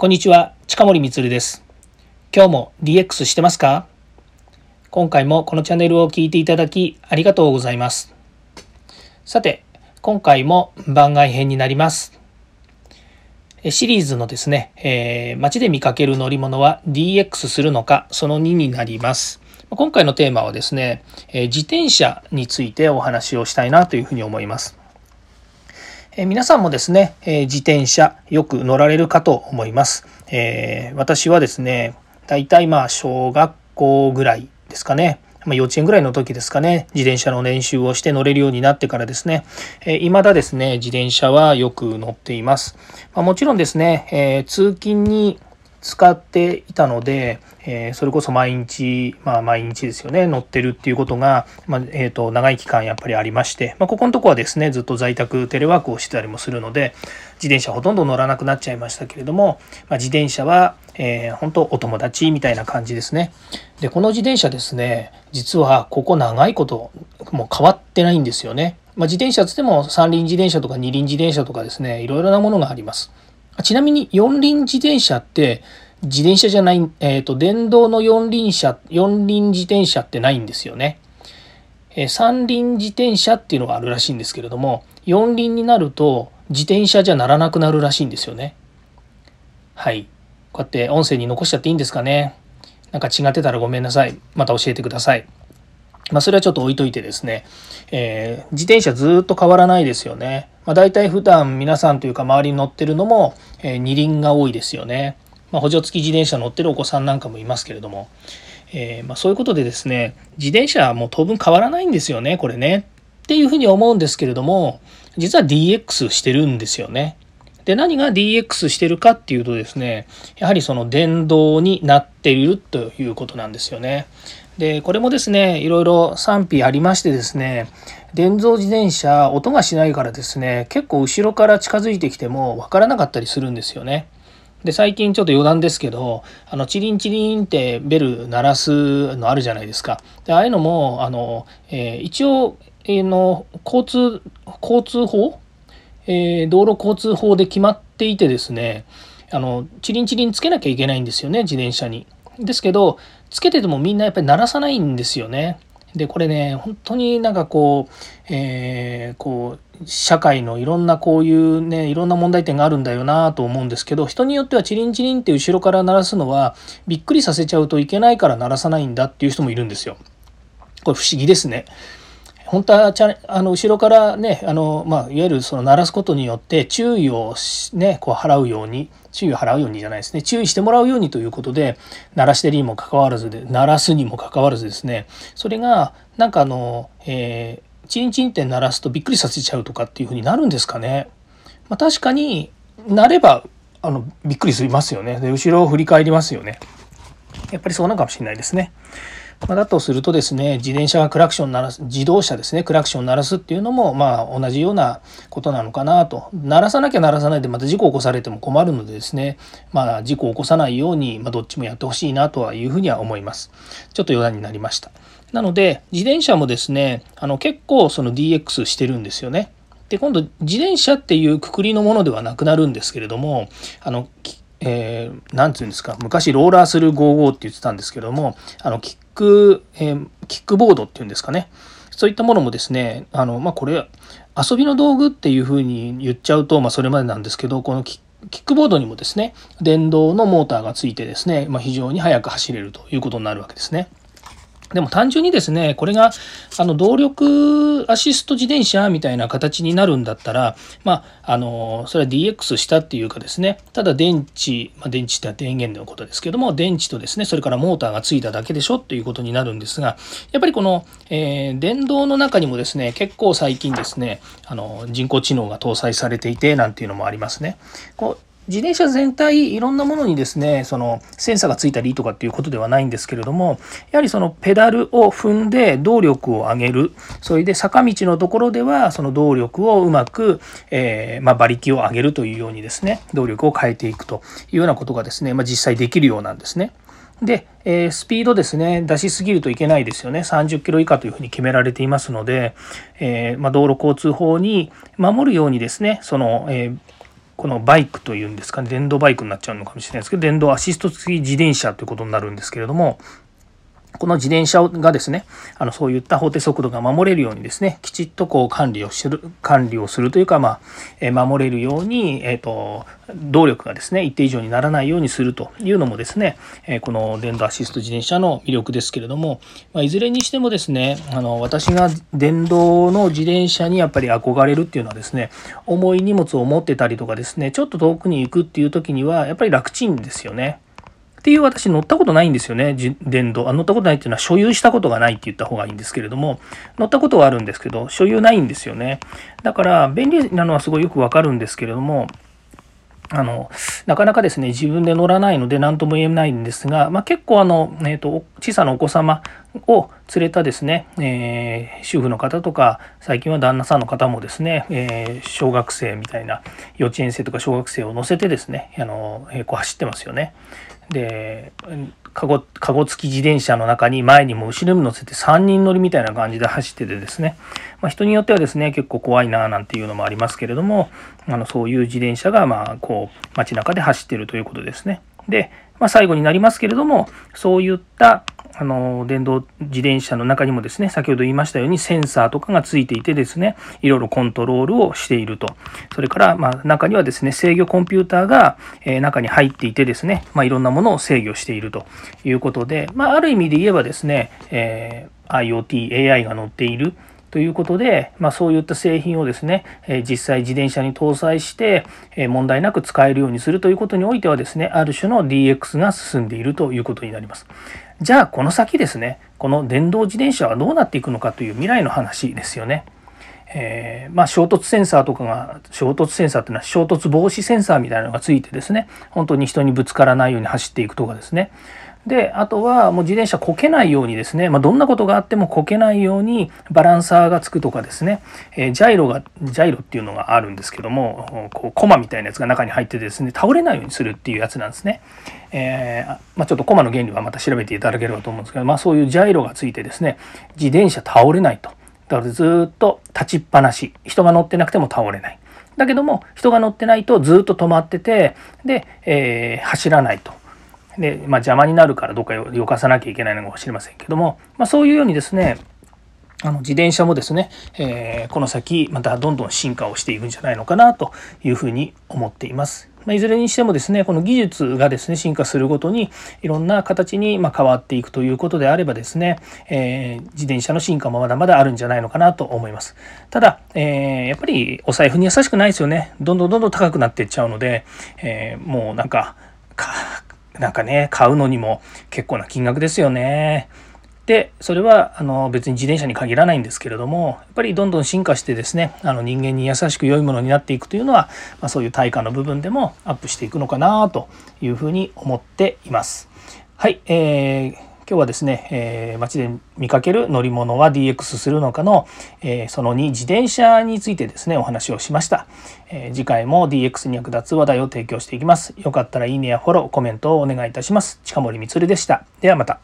こんにちは、近森光です。今日も DX してますか？今回もこのチャンネルを聞いていただきありがとうございます。さて、今回も番外編になります。シリーズのですね、えー、街で見かける乗り物は DX するのか、その2になります。今回のテーマはですね、え自転車についてお話をしたいなというふうに思います。え皆さんもですね、え自転車よく乗られるかと思います。えー、私はですね、大体まあ小学校ぐらいですかね。まあ、幼稚園ぐらいの時ですかね、自転車の練習をして乗れるようになってからですね、えー、未だですね、自転車はよく乗っています。まあ、もちろんですね、えー、通勤に使っていたので、えー、それこそ毎日、まあ毎日ですよね、乗ってるっていうことが、まあ、え、ー、と、長い期間やっぱりありまして、まあ、ここのとこはですね、ずっと在宅テレワークをしてたりもするので、自転車ほとんど乗らなくなっちゃいましたけれども、まあ、自転車は、えー、本当お友達みたいな感じですね。で、この自転車ですね、実はここ長いこと、もう変わってないんですよね。まあ、自転車っつっても三輪自転車とか二輪自転車とかですね、いろいろなものがあります。ちなみに四輪自転車って自転車じゃない、えっ、ー、と、電動の四輪車、四輪自転車ってないんですよね。えー、三輪自転車っていうのがあるらしいんですけれども、四輪になると自転車じゃならなくなるらしいんですよね。はい。こうやって音声に残しちゃっていいんですかね。なんか違ってたらごめんなさい。また教えてください。まあ、それはちょっと置いといてですね、えー、自転車ずっと変わらないですよね。まあ、大体普段皆さんというか周りに乗ってるのも、えー、二輪が多いですよね。まあ、補助付き自転車乗ってるお子さんなんかもいますけれども、えー、ま、そういうことでですね、自転車はもう当分変わらないんですよね、これね。っていうふうに思うんですけれども、実は DX してるんですよね。で、何が DX してるかっていうとですね、やはりその電動になっているということなんですよね。で、これもですね、いろいろ賛否ありましてですね、電動自転車、音がしないからですね、結構後ろから近づいてきてもわからなかったりするんですよね。で、最近ちょっと余談ですけど、あの、チリンチリンってベル鳴らすのあるじゃないですか。で、ああいうのも、あの、えー、一応、えー、の、交通、交通法？えー、道路交通法で決まっていてですね、あの、チリンチリンつけなきゃいけないんですよね、自転車に。ですけど、つけててもみんなやっぱり鳴らさないんですよね。で、これね、本当になんかこう、えー、こう、社会のいろんなこういうね、いろんな問題点があるんだよなと思うんですけど、人によってはチリンチリンって後ろから鳴らすのは、びっくりさせちゃうといけないから鳴らさないんだっていう人もいるんですよ。これ不思議ですね。本当はあの後ろからねあの、まあ、いわゆるその鳴らすことによって注意を、ね、こう払うように注意を払うようにじゃないですね注意してもらうようにということで鳴らしてるにもかかわらずで鳴らすにもかかわらずですねそれがなんかあの、えー、チンチンって鳴らすとびっくりさせちゃうとかっていうふうになるんですかね。まあ、確かになればあのびっくりしますよねで後ろを振り返りますよね。やっぱりそうなのかもしれないですね。ま、だとするとですね自転車がクラクション鳴らす自動車ですねクラクション鳴らすっていうのもまあ同じようなことなのかなと。鳴らさなきゃ鳴らさないでまた事故を起こされても困るのでですねまあ事故を起こさないように、ま、どっちもやってほしいなとはいうふうには思います。ちょっと余談になりました。なので自転車もですねあの結構その DX してるんですよね。で今度自転車っていうくくりのものではなくなるんですけれどもあのえー、なんていうんですか昔ローラーする55って言ってたんですけどもあのキック、えー、キックボードっていうんですかねそういったものもですねあの、まあ、これ遊びの道具っていうふうに言っちゃうと、まあ、それまでなんですけどこのキックボードにもですね電動のモーターがついてですね、まあ、非常に速く走れるということになるわけですね。でも単純にですね、これがあの動力アシスト自転車みたいな形になるんだったら、まあ、あの、それは DX したっていうかですね、ただ電池、まあ、電池って電源のことですけども、電池とですね、それからモーターがついただけでしょっていうことになるんですが、やっぱりこの、えー、電動の中にもですね、結構最近ですね、あの、人工知能が搭載されていて、なんていうのもありますね。こう自転車全体いろんなものにですねそのセンサーがついたりとかっていうことではないんですけれどもやはりそのペダルを踏んで動力を上げるそれで坂道のところではその動力をうまく、えー、まあ、馬力を上げるというようにですね動力を変えていくというようなことがですね、まあ、実際できるようなんですね。で、えー、スピードですね、出しすぎるといけないですよね。30キロ以下というふうに決められていますので、えー、まあ、道路交通法に守るようにですね、その、えーこのバイクというんですかね電動バイクになっちゃうのかもしれないですけど電動アシスト付き自転車ということになるんですけれどもこの自転車がですね、あのそういった法定速度が守れるようにですね、きちっとこう管理をする、管理をするというか、まあ、守れるように、えっ、ー、と、動力がですね、一定以上にならないようにするというのもですね、えこの電動アシスト自転車の魅力ですけれども、まあ、いずれにしてもですね、あの私が電動の自転車にやっぱり憧れるっていうのはですね、重い荷物を持ってたりとかですね、ちょっと遠くに行くっていう時には、やっぱり楽ちんですよね。っていう私乗ったことないんですよね、電動。あ乗ったことないっていうのは所有したことがないって言った方がいいんですけれども、乗ったことはあるんですけど、所有ないんですよね。だから便利なのはすごいよくわかるんですけれども、あのなかなかですね自分で乗らないので何とも言えないんですが、まあ、結構あの、えーと、小さなお子様を連れたですね、えー、主婦の方とか最近は旦那さんの方もですね、えー、小学生みたいな幼稚園生とか小学生を乗せてですねあの、えー、こう走ってますよね。でカゴカゴ付き自転車の中に前にも後ろにも乗せて3人乗りみたいな感じで走っててですね、まあ、人によってはですね結構怖いななんていうのもありますけれどもあのそういう自転車がまあこう街中で走ってるということですね。で、まあ、最後になりますけれどもそういったあの電動自転車の中にもですね先ほど言いましたようにセンサーとかがついていてですねいろいろコントロールをしていると。それからま中にはですね制御コンピューターが、え中に入っていてですね、まあ、いろんなものを制御していると。いうことで、まあ、ある意味で言えばですね、えー、IoT、AI が乗っている。ということで、まあ、そういった製品をですね、え実際自転車に搭載して、え問題なく使えるようにするということにおいてはですね、ある種の DX が進んでいるということになります。じゃあこの先ですねこの電動自転車はどうなっていくのかという未来の話ですよね。えー、まあ、衝突センサーとかが衝突センサーっていうのは衝突防止センサーみたいなのがついてですね本当に人にぶつからないように走っていくとかですねであとはもう自転車こけないようにですね、まあ、どんなことがあってもこけないようにバランサーがつくとかですね、えー、ジャイロがジャイロっていうのがあるんですけどもこうコマみたいなやつが中に入ってですね倒れないようにするっていうやつなんですね。えー、まあ、ちょっとコマの原理はまた調べていただければと思うんですけど、まあ、そういうジャイロがついてですね自転車倒れないと。だからずっと立ちっぱなし人が乗ってなくても倒れない。だけども人が乗ってないとずっと止まっててで、えー、走らないと。で、まあ、邪魔になるからどっかよかさなきゃいけないのかもしれませんけども、まあ、そういうようにですねあの自転車もですね、えー、この先またどんどん進化をしていくんじゃないのかなというふうに思っています。まあ、いずれにしてもですねこの技術がですね進化するごとにいろんな形にま変わっていくということであればですね、えー、自転車の進化もまだまだあるんじゃないのかなと思います。ただ、えー、やっぱりお財布に優しくないですよね。どんどんどんどん高くなっていっちゃうので、えもうなんかなんかね、買うのにも結構な金額ですよね。で、それはあの別に自転車に限らないんですけれども、やっぱりどんどん進化してですね、あの人間に優しく良いものになっていくというのは、まあ、そういう対価の部分でもアップしていくのかなというふうに思っています。はい、えー今日はですね、えー、街で見かける乗り物は DX するのかの、えー、その2自転車についてですねお話をしました、えー、次回も DX に役立つ話題を提供していきます。よかったらいいねやフォローコメントをお願いいたします。近森光でした。ではまた。